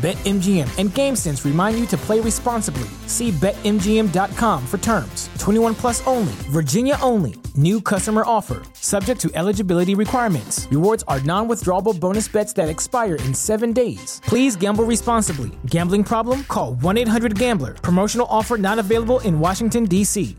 BetMGM and GameSense remind you to play responsibly. See BetMGM.com for terms. 21 plus only, Virginia only. New customer offer, subject to eligibility requirements. Rewards are non withdrawable bonus bets that expire in seven days. Please gamble responsibly. Gambling problem? Call 1 800 Gambler. Promotional offer not available in Washington, D.C.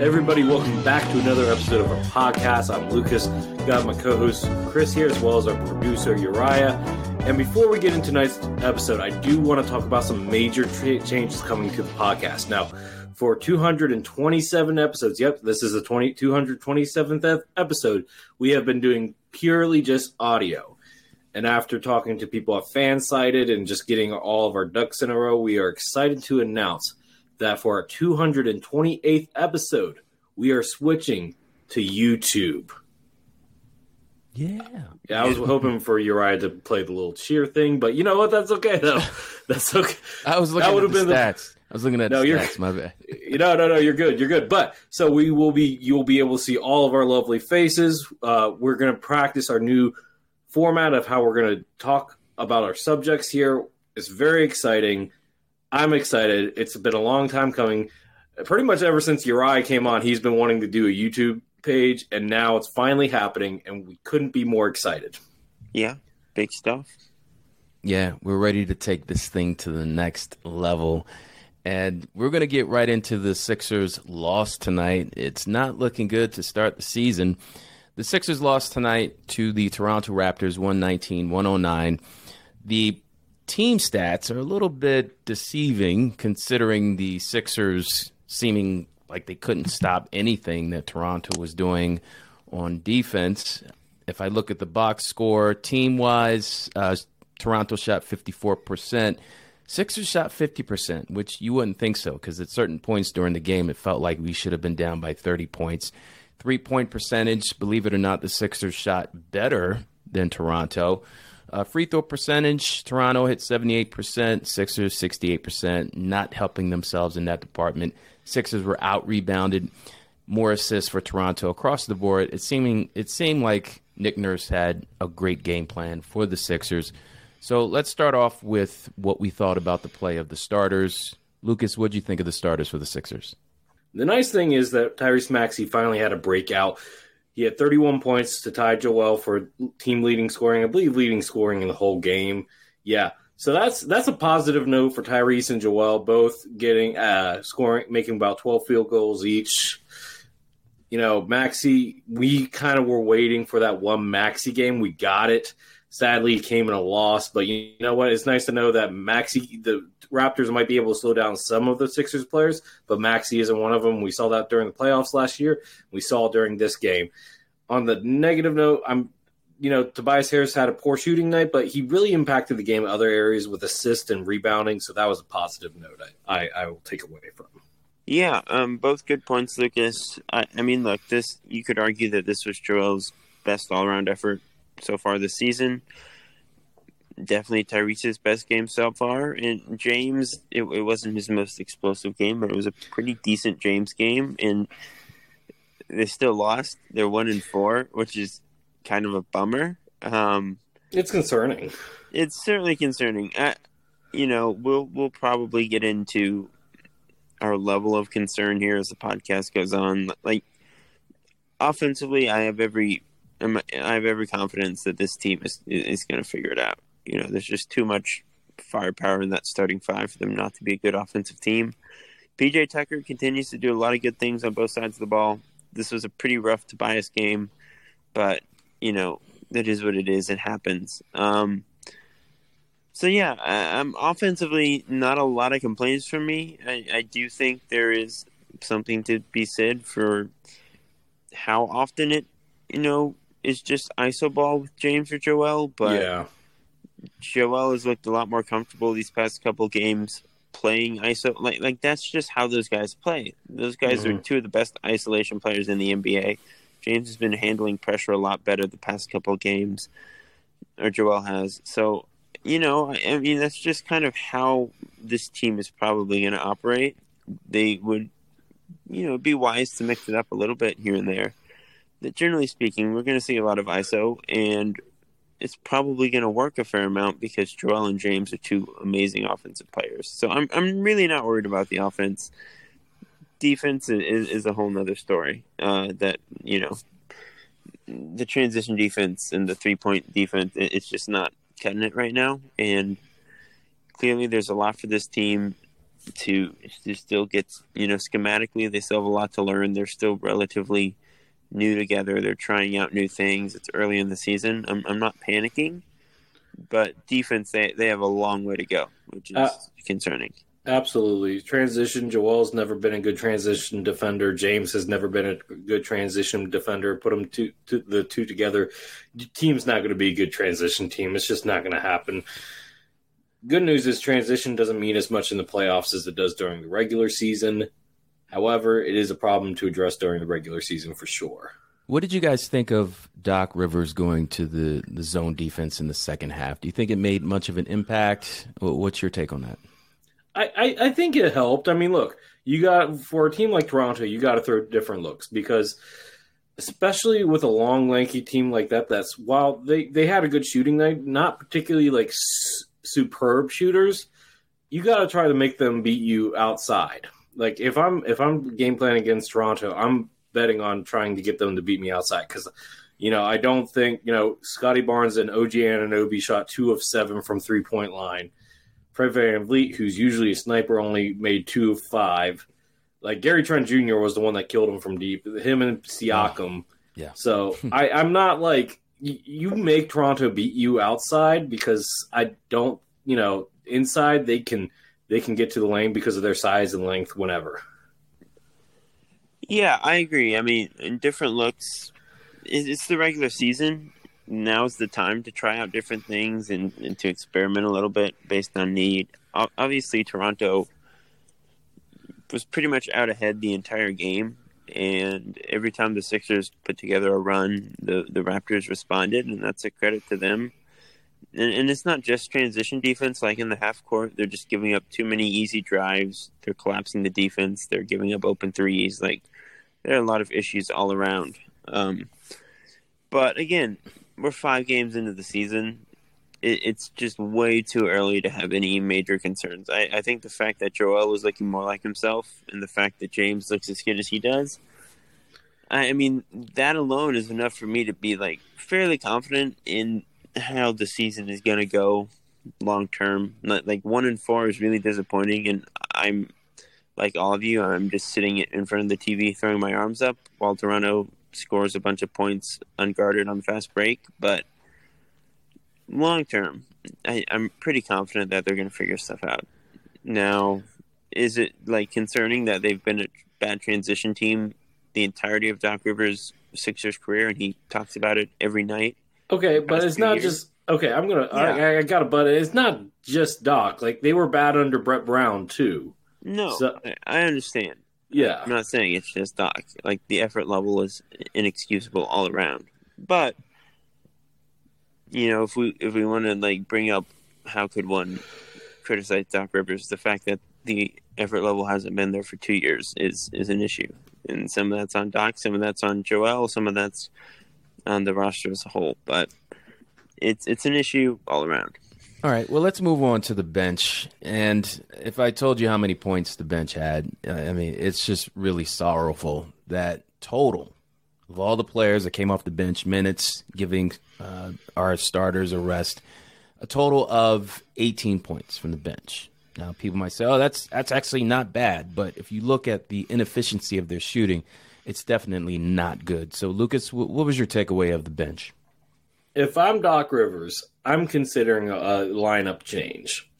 Everybody, welcome back to another episode of our podcast. I'm Lucas. Got my co-host Chris here, as well as our producer Uriah. And before we get into tonight's episode, I do want to talk about some major tra- changes coming to the podcast. Now, for 227 episodes, yep, this is the 20, 227th episode. We have been doing purely just audio. And after talking to people at Fansided and just getting all of our ducks in a row, we are excited to announce that for our 228th episode, we are switching to YouTube. Yeah. Yeah, I was hoping for Uriah to play the little cheer thing, but you know what? That's okay though. That's okay. I was looking That at the been the- stats. I was looking at No, the you're- stats. My bad. You know, no, no, you're good. You're good. But so we will be, you'll be able to see all of our lovely faces. Uh, we're going to practice our new format of how we're going to talk about our subjects here. It's very exciting. I'm excited. It's been a long time coming. Pretty much ever since Uriah came on, he's been wanting to do a YouTube page, and now it's finally happening, and we couldn't be more excited. Yeah, big stuff. Yeah, we're ready to take this thing to the next level. And we're going to get right into the Sixers' loss tonight. It's not looking good to start the season. The Sixers lost tonight to the Toronto Raptors 119 109. The team stats are a little bit deceiving considering the Sixers seeming like they couldn't stop anything that Toronto was doing on defense. If I look at the box score, team wise, uh, Toronto shot 54%. Sixers shot 50%, which you wouldn't think so because at certain points during the game, it felt like we should have been down by 30 points. Three point percentage, believe it or not, the Sixers shot better than Toronto. Uh, free throw percentage, Toronto hit 78%, Sixers 68%, not helping themselves in that department. Sixers were out rebounded, more assists for Toronto across the board. It seeming it seemed like Nick Nurse had a great game plan for the Sixers. So let's start off with what we thought about the play of the starters. Lucas, what do you think of the starters for the Sixers? The nice thing is that Tyrese Maxey finally had a breakout. He had 31 points to tie Joel for team leading scoring. I believe leading scoring in the whole game. Yeah, so that's that's a positive note for Tyrese and Joel, both getting uh, scoring, making about 12 field goals each. You know, Maxey, we kind of were waiting for that one Maxey game. We got it. Sadly, it came in a loss, but you know what? It's nice to know that Maxey, the Raptors might be able to slow down some of the Sixers players, but Maxey isn't one of them. We saw that during the playoffs last year. We saw it during this game. On the negative note, I'm, you know, Tobias Harris had a poor shooting night, but he really impacted the game in other areas with assist and rebounding. So that was a positive note I, I, I will take away from. Yeah, um, both good points, Lucas. I, I mean, look, this you could argue that this was Joel's best all-around effort so far this season. Definitely Tyrese's best game so far. And James, it, it wasn't his most explosive game, but it was a pretty decent James game. And they still lost. They're one and four, which is kind of a bummer. Um, It's concerning. it's certainly concerning. I, you know, we'll we'll probably get into our level of concern here as the podcast goes on. Like offensively, I have every I'm- have every confidence that this team is is going to figure it out. You know, there's just too much firepower in that starting five for them not to be a good offensive team. PJ Tucker continues to do a lot of good things on both sides of the ball. This was a pretty rough Tobias game, but you know that is what it is. It happens. Um, so yeah, I, I'm offensively not a lot of complaints from me. I, I do think there is something to be said for how often it, you know, is just iso ball with James or Joel. But yeah. Joel has looked a lot more comfortable these past couple games playing iso. Like like that's just how those guys play. Those guys are Mhm. two of the best isolation players in the NBA. James has been handling pressure a lot better the past couple games, or Joel has. So you know, I I mean, that's just kind of how this team is probably going to operate. They would, you know, be wise to mix it up a little bit here and there. But generally speaking, we're going to see a lot of ISO, and it's probably going to work a fair amount because Joel and James are two amazing offensive players. So I'm I'm really not worried about the offense. Defense is, is a whole other story. Uh, that you know, the transition defense and the three point defense, it's just not cutting it right now. And clearly, there's a lot for this team to to still get. You know, schematically, they still have a lot to learn. They're still relatively new together. They're trying out new things. It's early in the season. I'm I'm not panicking, but defense they they have a long way to go, which is Uh, concerning. Absolutely. Transition. Joel's never been a good transition defender. James has never been a good transition defender. Put them two, two, the two together. The team's not going to be a good transition team. It's just not going to happen. Good news is transition doesn't mean as much in the playoffs as it does during the regular season. However, it is a problem to address during the regular season for sure. What did you guys think of Doc Rivers going to the, the zone defense in the second half? Do you think it made much of an impact? What's your take on that? I, I, I think it helped. I mean, look, you got for a team like Toronto, you got to throw different looks because, especially with a long, lanky team like that, that's while they they had a good shooting night, not particularly like s- superb shooters. You got to try to make them beat you outside. Like if I'm if I'm game planning against Toronto, I'm betting on trying to get them to beat me outside because. You know, I don't think, you know, Scotty Barnes and OG Anunoby shot two of seven from three point line. Fred VanVleet, who's usually a sniper, only made two of five. Like Gary Trent Jr. was the one that killed him from deep. Him and Siakam. Yeah. So I, I'm not like you make Toronto beat you outside because I don't. You know, inside they can they can get to the lane because of their size and length whenever. Yeah, I agree. I mean, in different looks, it's the regular season. Now's the time to try out different things and, and to experiment a little bit based on need. Obviously, Toronto was pretty much out ahead the entire game, and every time the Sixers put together a run, the, the Raptors responded, and that's a credit to them. And, and it's not just transition defense, like in the half court. They're just giving up too many easy drives. They're collapsing the defense. They're giving up open threes. Like, there are a lot of issues all around. Um, but again, we're five games into the season. It, it's just way too early to have any major concerns. I, I think the fact that Joel is looking more like himself and the fact that James looks as good as he does, I mean, that alone is enough for me to be like fairly confident in how the season is going to go long term. Like one and four is really disappointing, and I'm like all of you, I'm just sitting in front of the TV throwing my arms up while Toronto scores a bunch of points unguarded on the fast break. But long term, I'm pretty confident that they're going to figure stuff out. Now, is it like concerning that they've been a bad transition team the entirety of Doc Rivers' Sixers career, and he talks about it every night? Okay, but it's not years. just okay. I'm gonna. Yeah. I, I got to but it's not just Doc. Like they were bad under Brett Brown too. No, So- I, I understand. Yeah. I'm not saying it's just Doc. Like the effort level is inexcusable all around. But you know, if we if we want to like bring up how could one criticize Doc Rivers, the fact that the effort level hasn't been there for two years is is an issue, and some of that's on Doc, some of that's on Joel, some of that's on the roster as a whole. But it's it's an issue all around. All right, well, let's move on to the bench. And if I told you how many points the bench had, I mean, it's just really sorrowful that total of all the players that came off the bench, minutes, giving uh, our starters a rest, a total of 18 points from the bench. Now, people might say, "Oh, that's that's actually not bad," but if you look at the inefficiency of their shooting, it's definitely not good. So, Lucas, what was your takeaway of the bench? If I'm Doc Rivers, I'm considering a, a lineup change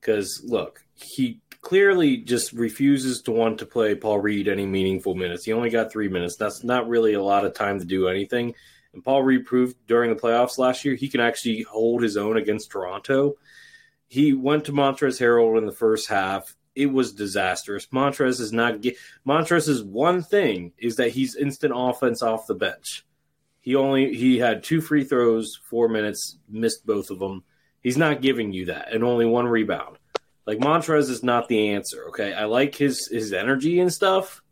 because look, he clearly just refuses to want to play Paul Reed any meaningful minutes. He only got three minutes. That's not really a lot of time to do anything. And Paul Reed proved during the playoffs last year he can actually hold his own against Toronto. He went to Montrezl Harrell in the first half. It was disastrous. Montrezl is not Montrezl's one thing is that he's instant offense off the bench. He only he had two free throws, four minutes, missed both of them. He's not giving you that, and only one rebound. Like Montrezl is not the answer. Okay, I like his his energy and stuff,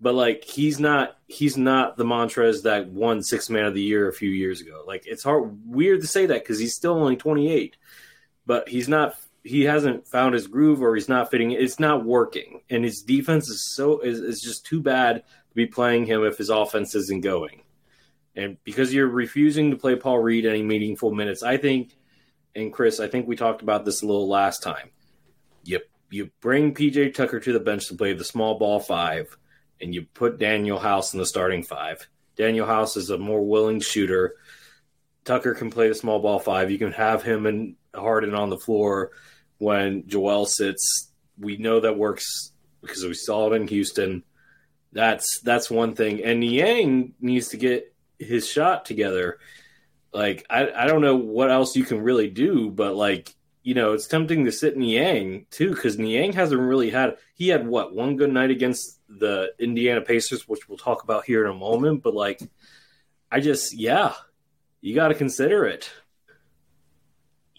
but like he's not he's not the Montrezl that won six man of the year a few years ago. Like it's hard weird to say that because he's still only twenty eight, but he's not he hasn't found his groove or he's not fitting. It's not working, and his defense is so is, is just too bad to be playing him if his offense isn't going. And because you're refusing to play Paul Reed any meaningful minutes, I think, and Chris, I think we talked about this a little last time. You you bring PJ Tucker to the bench to play the small ball five, and you put Danuel House in the starting five. Danuel House is a more willing shooter. Tucker can play the small ball five. You can have him and Harden on the floor when Joel sits. We know that works because we saw it in Houston. That's that's one thing. And Niang needs to get his shot together. Like I, I don't know what else you can really do, but like you know, it's tempting to sit Niang too because Niang hasn't really had. He had what one good night against the Indiana Pacers, which we'll talk about here in a moment. But like, I just yeah, you got to consider it.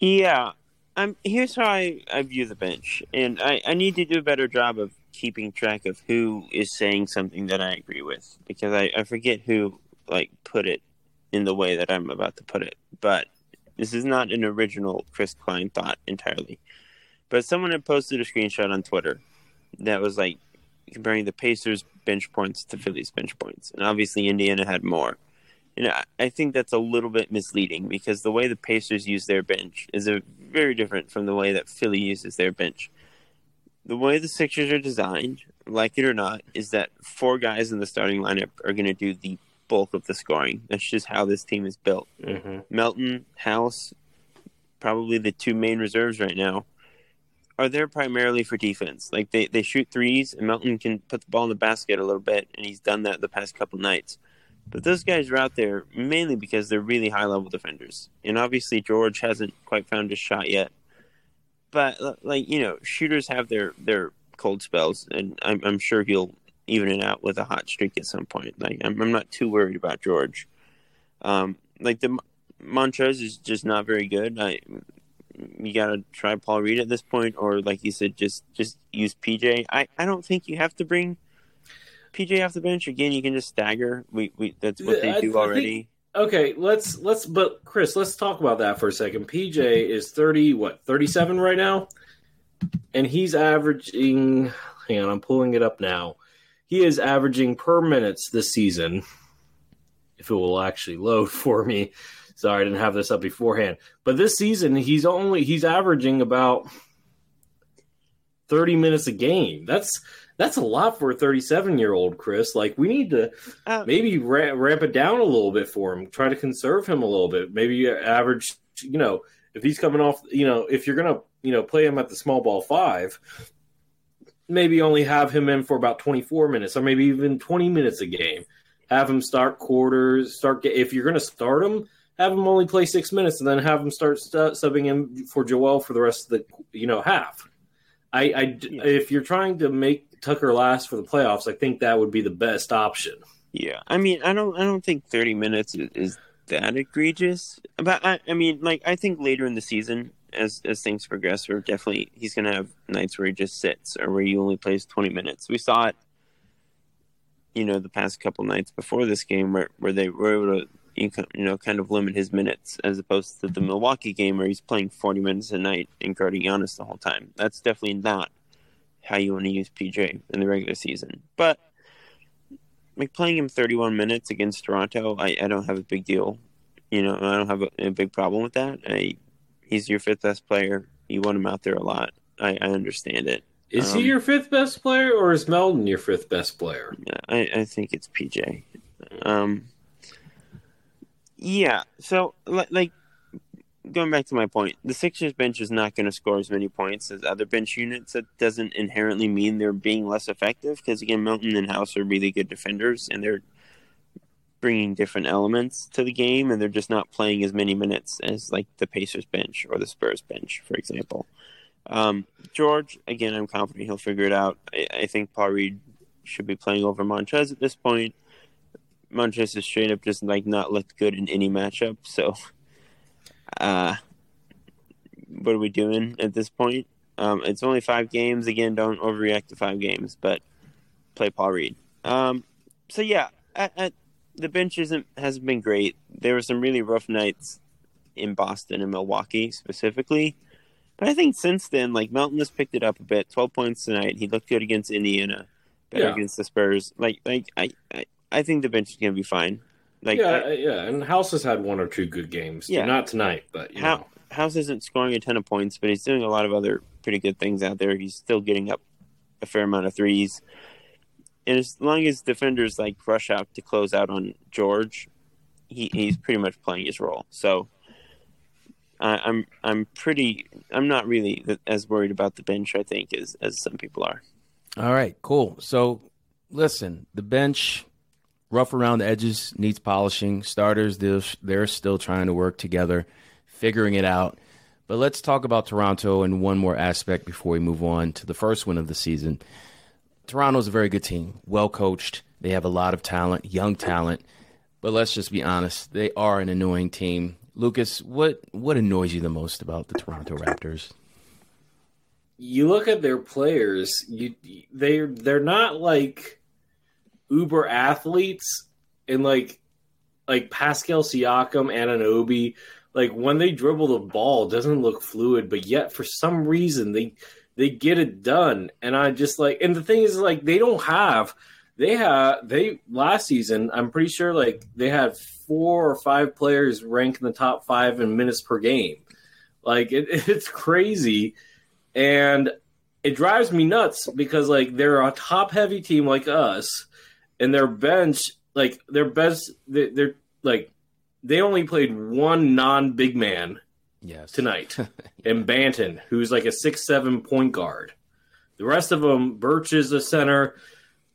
Yeah, um, here's how I, I view the bench, and I, I need to do a better job of keeping track of who is saying something that I agree with because I, I forget who like put it in the way that I'm about to put it. But this is not an original Chris Klein thought entirely. But someone had posted a screenshot on Twitter that was like comparing the Pacers bench points to Philly's bench points. And obviously Indiana had more. And I, I think that's a little bit misleading because the way the Pacers use their bench is a, very different from the way that Philly uses their bench. The way the Sixers are designed, like it or not, is that four guys in the starting lineup are going to do the bulk of the scoring. That's just how this team is built. Mm-hmm. Melton, House, probably the two main reserves right now, are there primarily for defense. Like they, they shoot threes, and Melton can put the ball in the basket a little bit, and he's done that the past couple nights. But those guys are out there mainly because they're really high level defenders. And obviously, George hasn't quite found his shot yet. But, like, you know, shooters have their, their cold spells, and I'm, I'm sure he'll even it out with a hot streak at some point. Like I'm, I'm not too worried about George. Um, like the Montrez is just not very good. I you gotta try Paul Reed at this point, or like you said, just just use PJ. I, I don't think you have to bring PJ off the bench again. You can just stagger. We we that's what they do already. Think, okay, let's let's but Chris, let's talk about that for a second. PJ is thirty what thirty seven right now, and he's averaging. Hang on, I'm pulling it up now. He is averaging per minutes this season. If it will actually load for me. Sorry, I didn't have this up beforehand. But this season, he's only he's averaging about 30 minutes a game. That's that's a lot for a 37 year old Chris. Like we need to uh, maybe ramp, ramp it down a little bit for him. Try to conserve him a little bit. Maybe average. You know, if he's coming off, you know, if you're gonna, you know, play him at the small ball five, maybe only have him in for about 24 minutes or maybe even 20 minutes a game. Have him start quarters, start if you're going to start him, have him only play 6 minutes and then have him start subbing in for Joel for the rest of the you know half. I, I yeah. if you're trying to make Tucker last for the playoffs, I think that would be the best option. Yeah. I mean, I don't I don't think 30 minutes is, is that egregious. But I, I mean, like I think later in the season as as things progress, or definitely he's going to have nights where he just sits or where he only plays 20 minutes. We saw it, you know, the past couple nights before this game where, where they were able to you you know kind of limit his minutes as opposed to the Milwaukee game where he's playing 40 minutes a night and guarding Giannis the whole time. That's definitely not how you want to use PJ in the regular season. But like playing him 31 minutes against Toronto, I, I don't have a big deal. You know, I don't have a, a big problem with that. I, he's your fifth best player. You want him out there a lot. I, I understand it. Is Um, he your fifth best player, or is Melton your fifth best player? I, I think it's PJ. Um, yeah. So, like, going back to my point, the Sixers bench is not going to score as many points as other bench units. That doesn't inherently mean they're being less effective because, again, Melton and House are really good defenders and they're bringing different elements to the game and they're just not playing as many minutes as, like, the Pacers bench or the Spurs bench, for example. Um, George, again, I'm confident he'll figure it out. I, I think Paul Reed should be playing over Montrez at this point. Montrez is straight up just like not looked good in any matchup. So, uh, what are we doing at this point? Um, it's only five games. Again, don't overreact to five games, but play Paul Reed. Um, so yeah, at, at, the bench isn't hasn't been great. There were some really rough nights in Boston and Milwaukee specifically. But I think since then, like Melton has picked it up a bit. Twelve points tonight. He looked good against Indiana, better Yeah. against the Spurs. Like, like I, I, I think the bench is gonna be fine. Like, yeah, I- yeah, and House has had one or two good games. Yeah. not tonight, but you How, know. House isn't scoring a ton of points, but he's doing a lot of other pretty good things out there. He's still getting up a fair amount of threes, and as long as defenders like rush out to close out on George, he, he's pretty much playing his role. So. I, I'm I'm pretty I'm not really as worried about the bench I think as as some people are. All right, cool. So, listen, the bench rough around the edges, needs polishing. Starters, they're, they're still trying to work together, figuring it out. But let's talk about Toronto and one more aspect before we move on to the first win of the season. Toronto's a very good team, well coached. They have a lot of talent, young talent. But let's just be honest, they are an annoying team. Lucas, what what annoys you the most about the Toronto Raptors? you look at their players, you they they're not like uber athletes and like like Pascal Siakam, Anunoby, like when they dribble the ball doesn't look fluid, but yet for some reason they they get it done. And I just like and the thing is like they don't have they have they last season, I'm pretty sure like they had four or five players rank in the top five in minutes per game. Like it, it's crazy and it drives me nuts because like they're a top heavy team like us and their bench like their best they're, they're like they only played one non big man Yes. tonight. In Banton who's like a six seven point guard. The rest of them Birch is a center.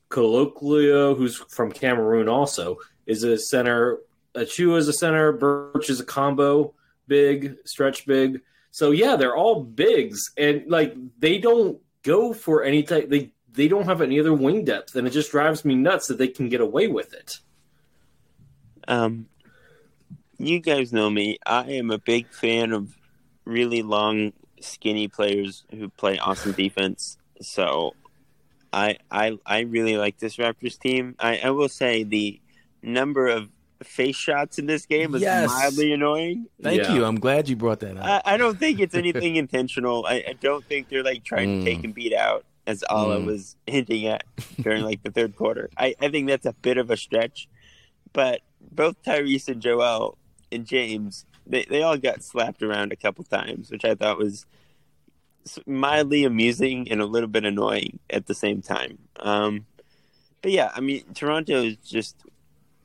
Koloko who's from Cameroon also is a center. Achiuwa is a center. Birch is a combo big stretch big. So yeah, they're all bigs, and like they don't go for any type. They they don't have any other wing depth, and it just drives me nuts that they can get away with it. Um, you guys know me. I am a big fan of really long, skinny players who play awesome defense. So, I I I really like this Raptors team. I, I will say the number of face shots in this game is Yes. mildly annoying. Thank Yeah. you. I'm glad you brought that up. I, I don't think it's anything intentional. I, I don't think they're like trying Mm. to take and beat out, as Alaa Mm. was hinting at during like the third quarter. I, I think that's a bit of a stretch, but both Tyrese and Joel and James, they, they all got slapped around a couple times, which I thought was mildly amusing and a little bit annoying at the same time. Um, but yeah, I mean, Toronto is just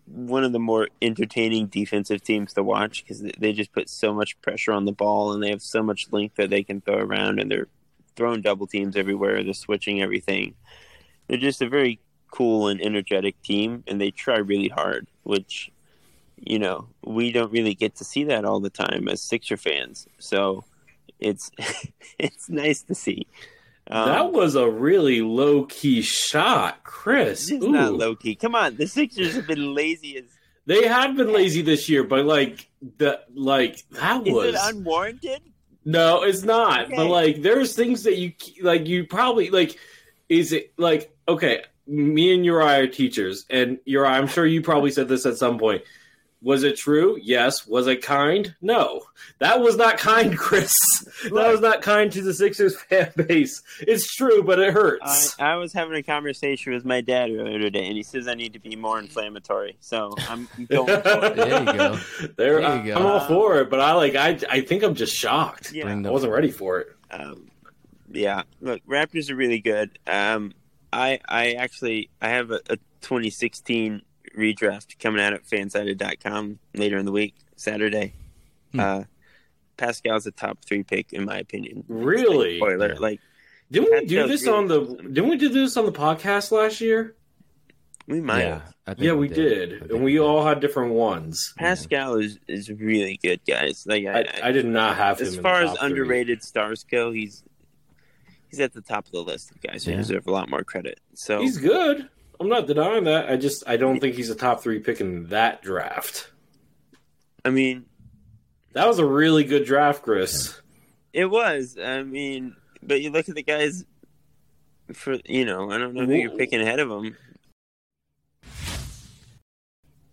one of the more entertaining defensive teams to watch because they just put so much pressure on the ball and they have so much length that they can throw around and they're throwing double teams everywhere. They're switching everything. They're just a very cool and energetic team and they try really hard, which you know we don't really get to see that all the time as Sixer fans. So it's it's nice to see. Um, that was a really low key shot, Chris. it's Ooh. not low key. Come on, the Sixers have been lazy as. They have been lazy this year, but like the like that Is was it unwarranted? No, it's not. Okay. But like, there's things that you like. You probably like. Is it like okay? Me and Uriah are teachers, and Uriah, I'm sure you probably said this at some point. Was it true? Yes. Was it kind? No. That was not kind, Chris. That was not kind to the Sixers fan base. It's true, but it hurts. I was having a conversation with my dad earlier today, and he says I need to be more inflammatory. So I'm going for it. There you go. There, There you I'm all for it, but I like. I I think I'm just shocked. Yeah. I wasn't ready for it. Um, yeah, look, Raptors are really good. Um, I I actually I have a, a 2016 redraft coming out at fansided.com later in the week, Saturday. Hmm. Uh, Pascal's a top three pick in my opinion. Really? Spoiler, Yeah. like Didn't we do this really on the? awesome. Didn't we do this on the podcast last year? we might. yeah, have. I think Yeah, we I did, think and we did. all had different ones. Pascal is is really good, guys. Like I, I, I did not have him. as in far the as top three. underrated stars go, he's he's at the top of the list of guys who Yeah. deserve a lot more credit. So he's good. I'm not denying that. I just I don't think he's a top three pick in that draft. I mean, That was a really good draft, Chris. It was. I mean, but you look at the guys for you know, I don't know who you're picking ahead of him.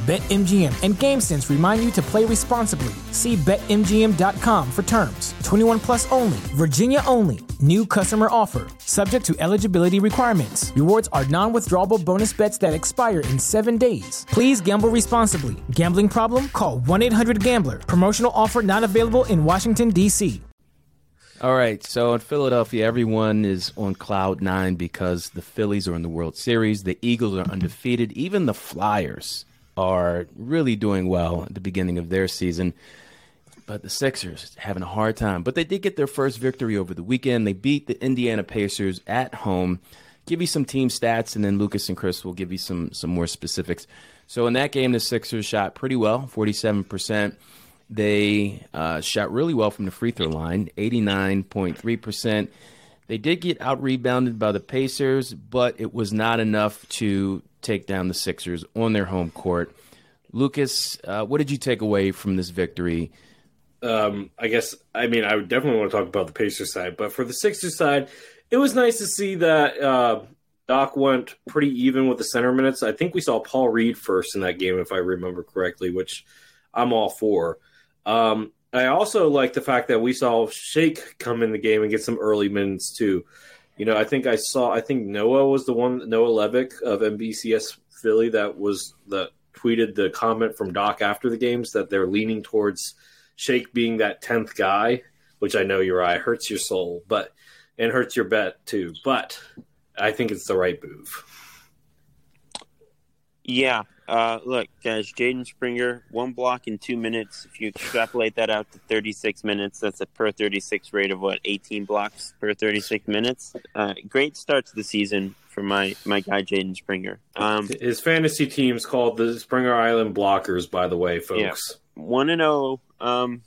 BetMGM and GameSense remind you to play responsibly. See BetMGM.com for terms. 21 plus only, Virginia only. New customer offer. Subject to eligibility requirements. Rewards are non withdrawable bonus bets that expire in seven days. Please gamble responsibly. Gambling problem? Call 1 800 Gambler. Promotional offer not available in Washington, D.C. All right, so in Philadelphia, everyone is on cloud nine because the Phillies are in the World Series. The Eagles are undefeated. Even the Flyers are really doing well at the beginning of their season. But the Sixers having a hard time. But they did get their first victory over the weekend. They beat the Indiana Pacers at home. Give you some team stats, and then Lucas and Chris will give you some some more specifics. So in that game, the Sixers shot pretty well, forty seven percent. They uh, shot really well from the free throw line, 89.3%. They did get out rebounded by the Pacers, but it was not enough to take down the Sixers on their home court. Lucas, uh, what did you take away from this victory? um, I guess I mean I would definitely want to talk about the Pacers side, but for the Sixers side, it was nice to see that uh, Doc went pretty even with the center minutes. I think we saw Paul Reed first in that game, if I remember correctly, which I'm all for. Um, I also like the fact that we saw Shake come in the game and get some early minutes too. You know, I think I saw. I think Noah was the one, Noah Levick of NBCS Philly, that was that tweeted the comment from Doc after the games that they're leaning towards Shake being that tenth guy, which I know Uriah hurts your soul, but and hurts your bet too. But I think it's the right move. Yeah. Uh, look, guys, Jaden Springer, one block in two minutes. If you extrapolate that out to 36 minutes, that's a per 36 rate of what, 18 blocks per 36 minutes. Uh, great start to the season for my, my guy, Jaden Springer. Um, His fantasy team's called the Springer Island Blockers, by the way, folks. 1 and 0. Um,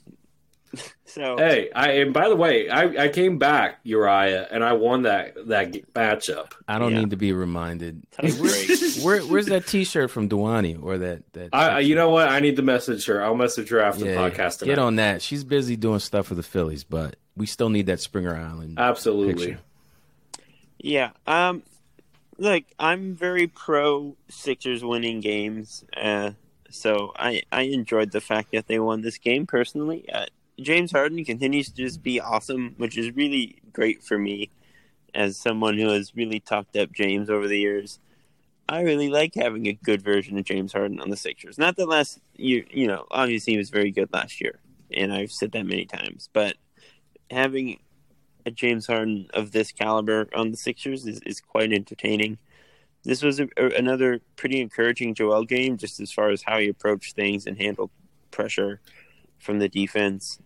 so, Hey, I and by the way, I, I came back Uriah and I won that that matchup. I don't Yeah. need to be reminded. Hey, where's, where, where's that T-shirt from Duani or that that? I, I you know what? I need to message her. I'll message her after yeah, the podcast. Tonight. get on that. She's busy doing stuff for the Phillies, but we still need that Springer Island. Absolutely. picture. Yeah. Um look, I'm very pro Sixers winning games. Uh so I I enjoyed the fact that they won this game personally. Uh, James Harden continues to just be awesome, which is really great for me as someone who has really talked up James over the years. I really like having a good version of James Harden on the Sixers. Not that last year, you know, obviously he was very good last year, and I've said that many times, but having a James Harden of this caliber on the Sixers is, is quite entertaining. This was a, a- another pretty encouraging Joel game, just as far as how he approached things and handled pressure from the defense.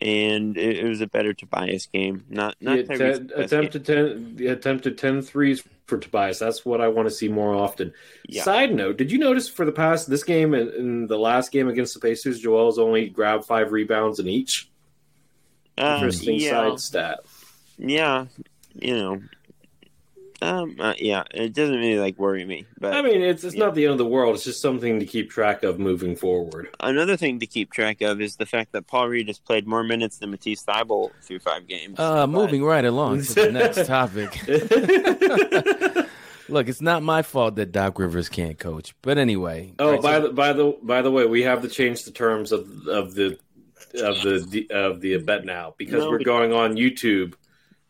And it, it was a better Tobias game. Not not He Tyrese's att- best attempted ten, attempted 10 threes for Tobias. That's what I want to see more often. Yeah. Side note: Did you notice for the past this game and, and the last game against the Pacers, Joel's only grabbed five rebounds in each. Uh, Interesting yeah, side stat. yeah, you know, um, uh, yeah, it doesn't really like worry me. But I mean, it's it's yeah. not the end of the world. It's just something to keep track of moving forward. another thing to keep track of is the fact that Paul Reed has played more minutes than Matisse Thybulle through five games. Uh, But- moving right along to the next topic. Look, it's not my fault that Doc Rivers can't coach. But anyway. Oh, Right, by so- the by the by the way, we have to change the terms of of the of the of the of the bet now because No, we're we- going on YouTube.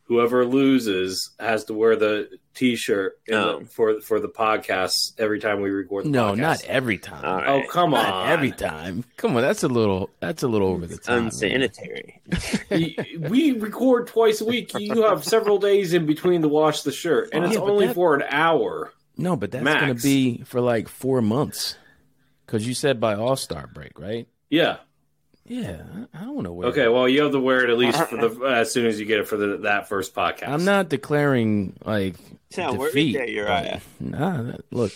Whoever loses has to wear the T-shirt in Oh. the, for for the podcast every time we record. The no, podcast. not every time. All Oh right. come on! Every time. Come on, that's a little that's a little over the It's top. unsanitary. We record twice a week. You have several days in between to wash the shirt, and it's Yeah, only that- for an hour. No, but that's Max. gonna be for like four months. Cause you said by All Star break, right? Yeah. Yeah, I I don't want to wear. Okay. it. Well, you have to wear it at least for the as soon as you get it for the that first podcast. I'm not declaring like Sound worried defeat. there, Uriah. but- Nah, look,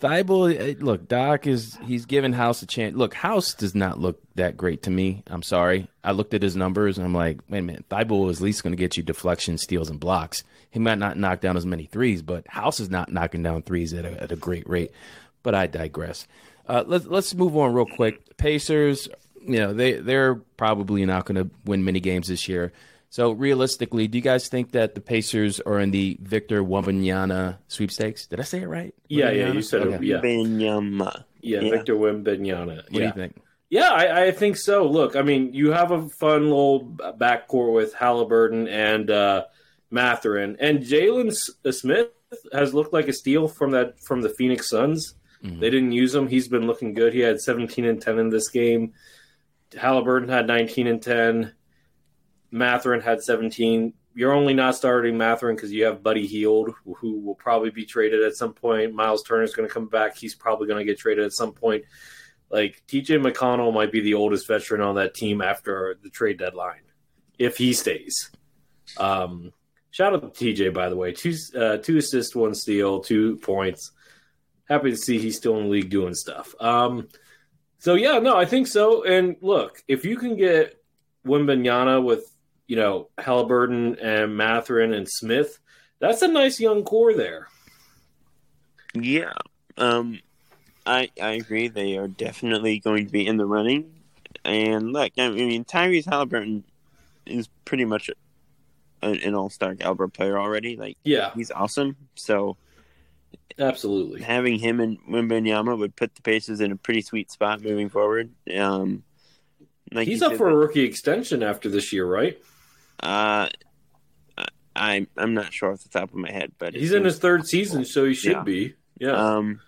Thybulle. eh, Look, Doc is he's giving House a chance. Look, House does not look that great to me. I'm sorry. I looked at his numbers and I'm like, wait a minute. Thybulle is at least going to get you deflection, steals, and blocks. He might not knock down as many threes, but House is not knocking down threes at a, at a great rate. But I digress. Uh, let's let's move on real quick. Pacers, you know, they they're probably not going to win many games this year. So realistically, do you guys think that the Pacers are in the Victor Wembanyama sweepstakes? Did I say it right? Yeah, yeah, you said it. Yeah, Benyama. yeah. Yeah. Victor Wembanyama. What do Yeah. you think? Yeah, I, I think so. Look, I mean, you have a fun little backcourt with Halliburton and uh, Mathurin, and Jalen S- uh, Smith has looked like a steal from that from the Phoenix Suns. Mhm. They didn't use him. He's been looking good. He had 17 and 10 in this game. Halliburton had 19 and 10. Mathurin had 17. You're only not starting Mathurin because you have Buddy Hield, who will probably be traded at some point. Miles Turner's going to come back. He's probably going to get traded at some point. Like TJ McConnell might be the oldest veteran on that team after the trade deadline, if he stays. Um, shout out to TJ, by the way. Two uh, two assists, one steal, two points. Happy to see he's still in the league doing stuff. Um, so yeah, no, I think so. And look, if you can get Wembanyama with you know Halliburton and Mathurin and Smith, that's a nice young core there. Yeah. Um, I I agree. They are definitely going to be in the running. And look, I mean, Tyrese Halliburton is pretty much an, an all-star caliber player already. Like, Yeah, he's awesome. So absolutely. having him and Wembanyama would put the Pacers in a pretty sweet spot moving forward. Um, like He's up said, for a rookie extension after this year, right? Uh, I I'm not sure off the top of my head, but He's in his third season, so he should Yeah. be. Yeah. Um,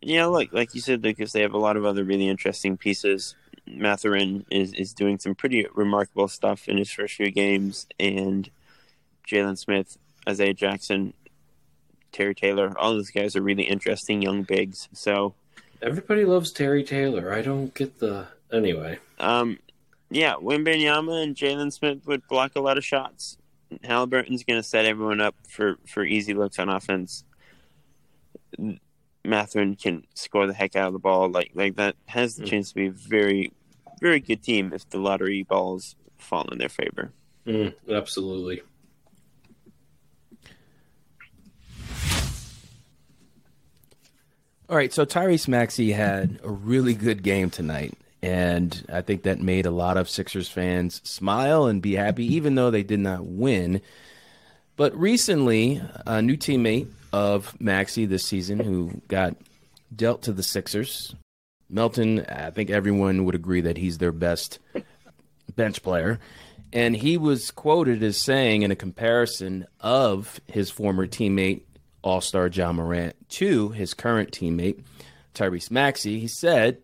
yeah, look, like you said, Lucas, they have a lot of other really interesting pieces. Mathurin is, is doing some pretty remarkable stuff in his first few games, and Jalen Smith, Isaiah Jackson, Terry Taylor, all those guys are really interesting young bigs. So, Everybody loves Terry Taylor. I don't get the anyway. um, yeah, Wembanyama and Jalen Smith would block a lot of shots. Halliburton's going to set everyone up for, for easy looks on offense. Mathurin can score the heck out of the ball. Like like that has the Mm. chance to be a very, very good team if the lottery balls fall in their favor. Mm, absolutely. All right, so Tyrese Maxey had a really good game tonight, and I think that made a lot of Sixers fans smile and be happy, even though they did not win. But recently, a new teammate of Maxey this season who got dealt to the Sixers, Melton, I think everyone would agree that he's their best bench player. And he was quoted as saying, in a comparison of his former teammate, All Star Ja Morant, to his current teammate, Tyrese Maxey, he said,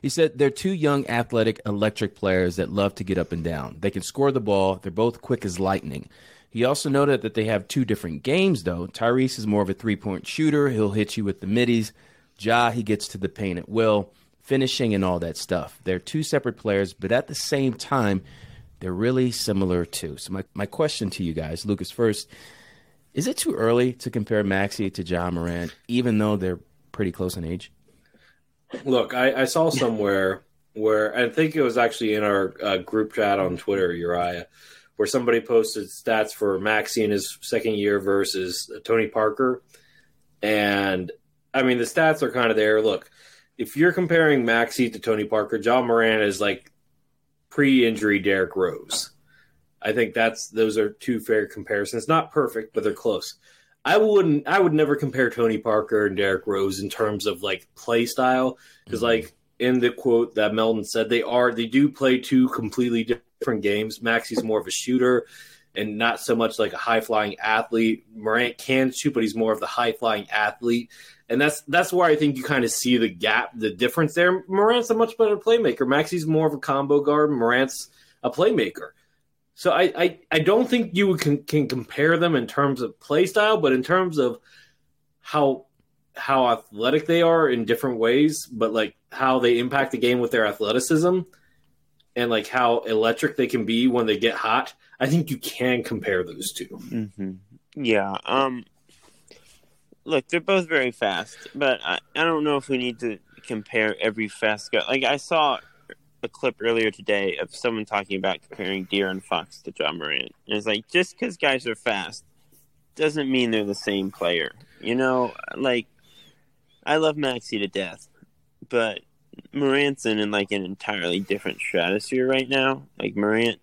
he said they're two young, athletic, electric players that love to get up and down. They can score the ball. They're both quick as lightning. He also noted that they have two different games, though. Tyrese is more of a three point shooter. He'll hit you with the middies. Ja, he gets to the paint at will. finishing and all that stuff. They're two separate players, but at the same time, they're really similar too. So my, my question to you guys, Lucas first, is it too early to compare Maxey to Ja Morant, even though they're pretty close in age? Look, I, I saw somewhere where I think it was actually in our uh, group chat on Twitter, Uriah, where somebody posted stats for Maxey in his second year versus Tony Parker. And I mean, the stats are kind of there. Look, if you're comparing Maxey to Tony Parker, Ja Morant is like pre-injury Derrick Rose. I think that's those are two fair comparisons. Not perfect, but they're close. I wouldn't. I would never compare Tony Parker and Derrick Rose in terms of like play style because, mm-hmm. like in the quote that Melton said, they are they do play two completely different games. Maxey's more of a shooter and not so much like a high flying athlete. Morant can shoot, but he's more of the high flying athlete and that's that's where I think you kind of see the gap, the difference there. Morant's a much better playmaker. Maxey's more of a combo guard. Morant's a playmaker. So I, I, I don't think you can, can compare them in terms of play style, but in terms of how how athletic they are in different ways, but like how they impact the game with their athleticism and like how electric they can be when they get hot. I think you can compare those 2 mm-hmm. Yeah. Um look, they're both very fast, but I, I don't know if we need to compare every fast guy. Like I saw a clip earlier today of someone talking about comparing De'Aaron Fox to Ja Morant, and it's like just because guys are fast doesn't mean they're the same player. You know, like I love Maxey to death, but Morant's in, in like an entirely different stratosphere right now. Like Morant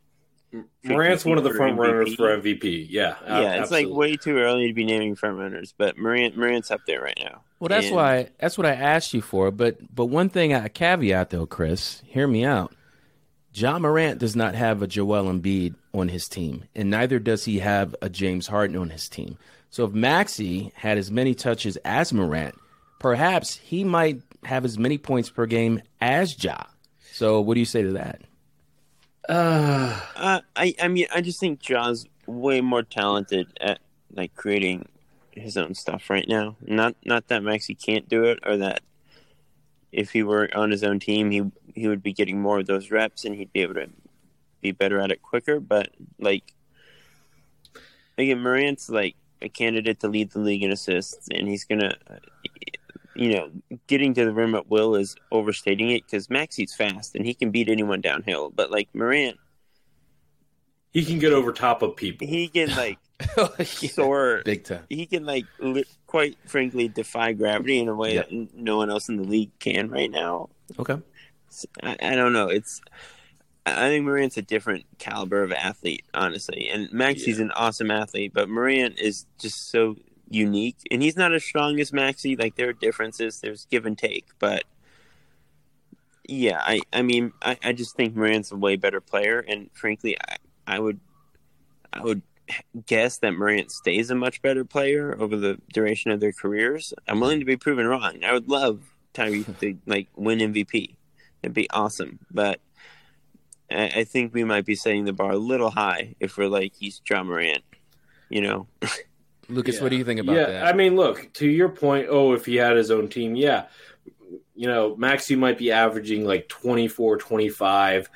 Morant's one of the front MVP. runners for MVP. Yeah, yeah. It's like way too early to be naming front runners, but Morant Morant's up there right now. Well, that's and... why that's what I asked you for. But but one thing I caveat though, Chris, hear me out. Ja Morant does not have a Joel Embiid on his team, and neither does he have a James Harden on his team. So if Maxey had as many touches as Morant, perhaps he might have as many points per game as Ja. So what do you say to that? Uh, uh, I I mean I just think Ja's way more talented at like creating his own stuff right now. Not not that Maxey can't do it or that if he were on his own team he he would be getting more of those reps and he'd be able to be better at it quicker. But like again, Morant's like a candidate to lead the league in assists, and he's gonna you know, getting to the rim at will is overstating it because Maxey's fast and he can beat anyone downhill. But like Morant, he can get over top of people. He can like oh, yeah. soar big time. He can like li- quite frankly defy gravity in a way yep. that no one else in the league can right now. Okay, I, I don't know. It's I think Morant's a different caliber of athlete, honestly. And Maxey's yeah. an awesome athlete, but Morant is just so unique. And he's not as strong as Maxey. Like there are differences. There's give and take, but yeah, I I mean I, I just think Morant's a way better player, and frankly, I I would I would guess that Morant stays a much better player over the duration of their careers. I'm willing to be proven wrong. I would love Tyrese to like win MVP. It'd be awesome, but I, I think we might be setting the bar a little high if we're like he's Ja Morant, you know. Lucas, yeah. what do you think about yeah, that? I mean, look, to your point, oh, if he had his own team, yeah. You know, Maxey might be averaging like 24, 25,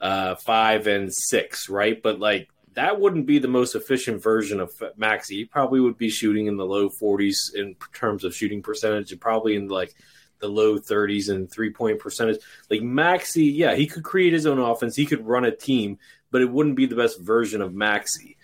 uh, 5 and 6, right? But like that wouldn't be the most efficient version of Maxey. He probably would be shooting in the low 40s in terms of shooting percentage and probably in like the low 30s and three point percentage. Like Maxey, yeah, he could create his own offense, he could run a team, but it wouldn't be the best version of Maxey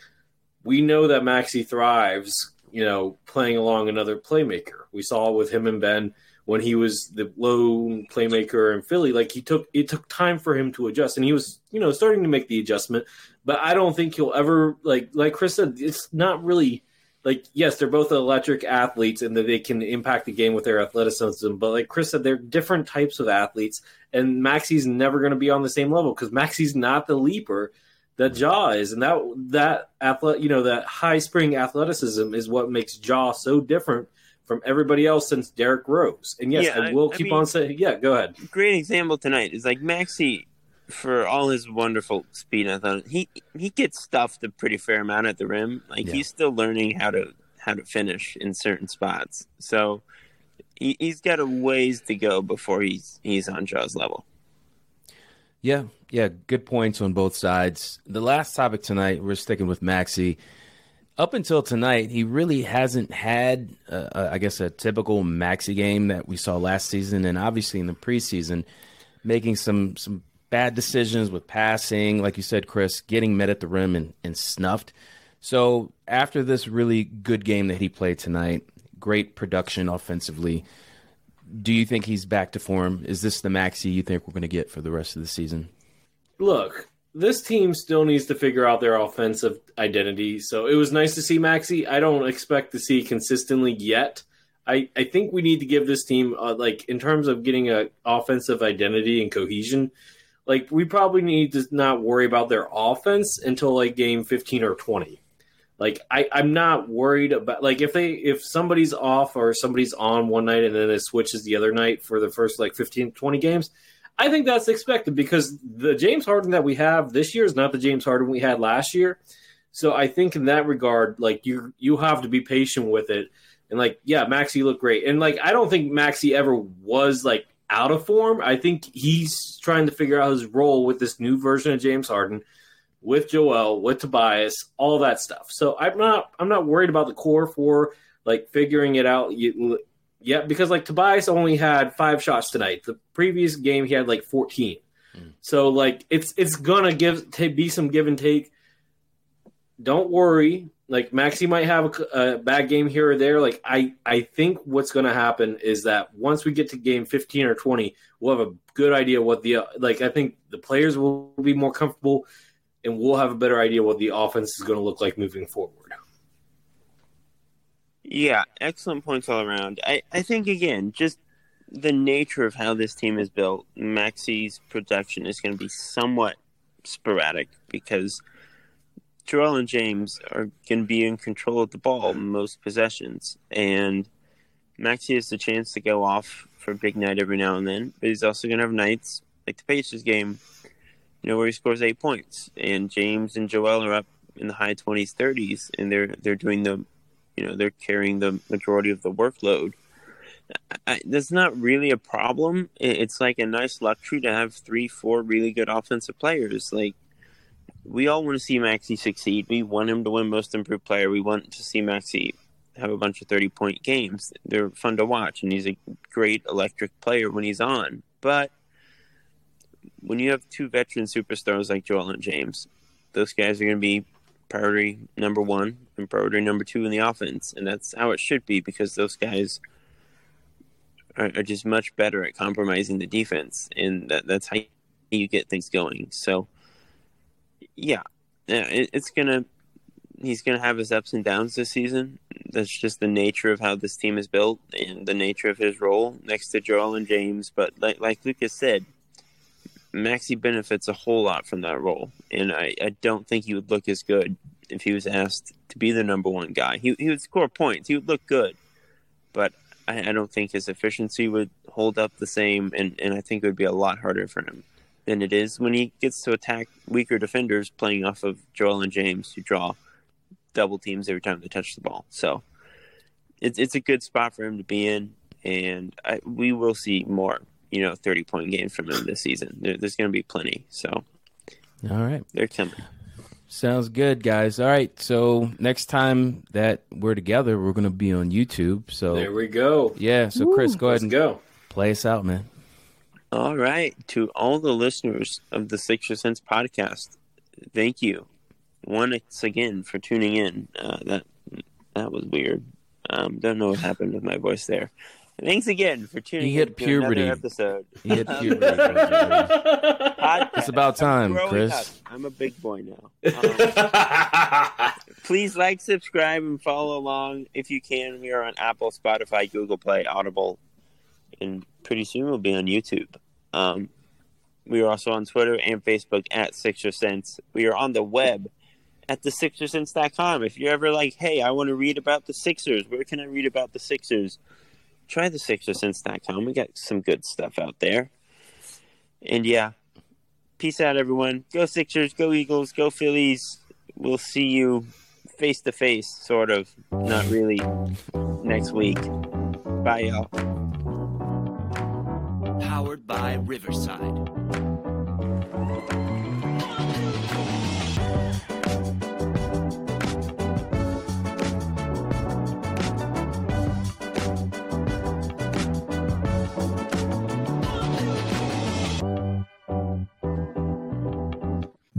we know that Maxey thrives, you know, playing along another playmaker. We saw with him and Ben when he was the lone playmaker in Philly. Like he took it took time for him to adjust, and he was, you know, starting to make the adjustment. But I don't think he'll ever like like Chris said. It's not really like yes, they're both electric athletes and that they can impact the game with their athleticism. But like Chris said, they're different types of athletes, and Maxey's never going to be on the same level because Maxey's not the leaper that Ja is, and that that athlete, you know, that high spring athleticism is what makes Ja so different from everybody else since Derrick Rose. And yes, yeah, I will I, keep I mean, on saying, yeah, go ahead. Great example tonight is like Maxey, for all his wonderful speed, I thought he he gets stuffed a pretty fair amount at the rim. Like yeah. he's still learning how to how to finish in certain spots. So he, he's got a ways to go before he's he's on Ja's level. Yeah, yeah, good points on both sides. The last topic tonight, we're sticking with Maxey. Up until tonight, he really hasn't had, uh, I guess, a typical Maxey game that we saw last season, and obviously in the preseason, making some some bad decisions with passing, like you said, Chris, getting met at the rim and, and snuffed. So after this really good game that he played tonight, great production offensively. Do you think he's back to form? Is this the Maxey you think we're going to get for the rest of the season? Look, this team still needs to figure out their offensive identity. So it was nice to see Maxey. I don't expect to see consistently yet. I, I think we need to give this team uh, like in terms of getting a offensive identity and cohesion. Like we probably need to not worry about their offense until like game fifteen or twenty. Like I, I'm not worried about like if they if somebody's off or somebody's on one night and then it switches the other night for the first like 15, 20 games. I think that's expected because the James Harden that we have this year is not the James Harden we had last year. So I think in that regard, like you you have to be patient with it. And like, yeah, Maxey looked great. And like I don't think Maxey ever was like out of form. I think he's trying to figure out his role with this new version of James Harden with Joel, with Tobias, all that stuff. So I'm not I'm not worried about the core for like figuring it out yet because like Tobias only had five shots tonight. The previous game he had like 14. Mm. So like it's it's gonna give be some give and take. Don't worry. Like Maxey might have a, a bad game here or there. Like I I think what's gonna happen is that once we get to game 15 or 20, we'll have a good idea what the like. I think the players will be more comfortable and we'll have a better idea what the offense is going to look like moving forward. Yeah, excellent points all around. I, I think, again, just the nature of how this team is built, Maxey's production is going to be somewhat sporadic because Joel and James are going to be in control of the ball most possessions. And Maxey has the chance to go off for a big night every now and then, but he's also going to have nights like the Pacers game you know, where he scores eight points, and James and Joel are up in the high twenties, thirties, and they're they're doing the, you know, they're carrying the majority of the workload. I, that's not really a problem. It's like a nice luxury to have three, four really good offensive players. Like we all want to see Maxey succeed. We want him to win Most Improved Player. We want to see Maxey have a bunch of thirty-point games. They're fun to watch, and he's a great electric player when he's on. But when you have two veteran superstars like Joel and James, those guys are going to be priority number one and priority number two in the offense, and that's how it should be because those guys are, are just much better at compromising the defense, and that, that's how you get things going. So, yeah, it, it's gonna he's gonna have his ups and downs this season. That's just the nature of how this team is built and the nature of his role next to Joel and James. But like like Lucas said, Maxey benefits a whole lot from that role, and I, I don't think he would look as good if he was asked to be the number one guy. He he would score points, he would look good, but I, I don't think his efficiency would hold up the same, and, and I think it would be a lot harder for him than it is when he gets to attack weaker defenders playing off of Joel and James who draw double teams every time they touch the ball. So it's it's a good spot for him to be in, and I, we will see more you know, 30 point games from him this season. There, there's going to be plenty. So, all right. They're coming. Sounds good, guys. All right. So, next time that we're together, we're going to be on YouTube. So, there we go. Yeah. So, Chris, go ahead and go. play us out, man. All right. To all the listeners of the Six Sixer Sense podcast, thank you once again for tuning in. Uh, that that was weird. Um, don't know what happened with my voice there. Thanks again for tuning he hit in puberty. another episode. He hit puberty. it's about time, Chris. Up. I'm a big boy now. Um, please like, subscribe, and follow along if you can. We are on Apple, Spotify, Google Play, Audible, and pretty soon we'll be on YouTube. Um, we are also on Twitter and Facebook at Sixer Sense. We are on the web at the Sixersense.com. If you're ever like, hey, I want to read about the Sixers, where can I read about the Sixers? Try the sixersense.com. We got some good stuff out there. And yeah, peace out, everyone. Go Sixers, go Eagles, go Phillies. We'll see you face to face, sort of. Not really next week. Bye, y'all. Powered by Riverside.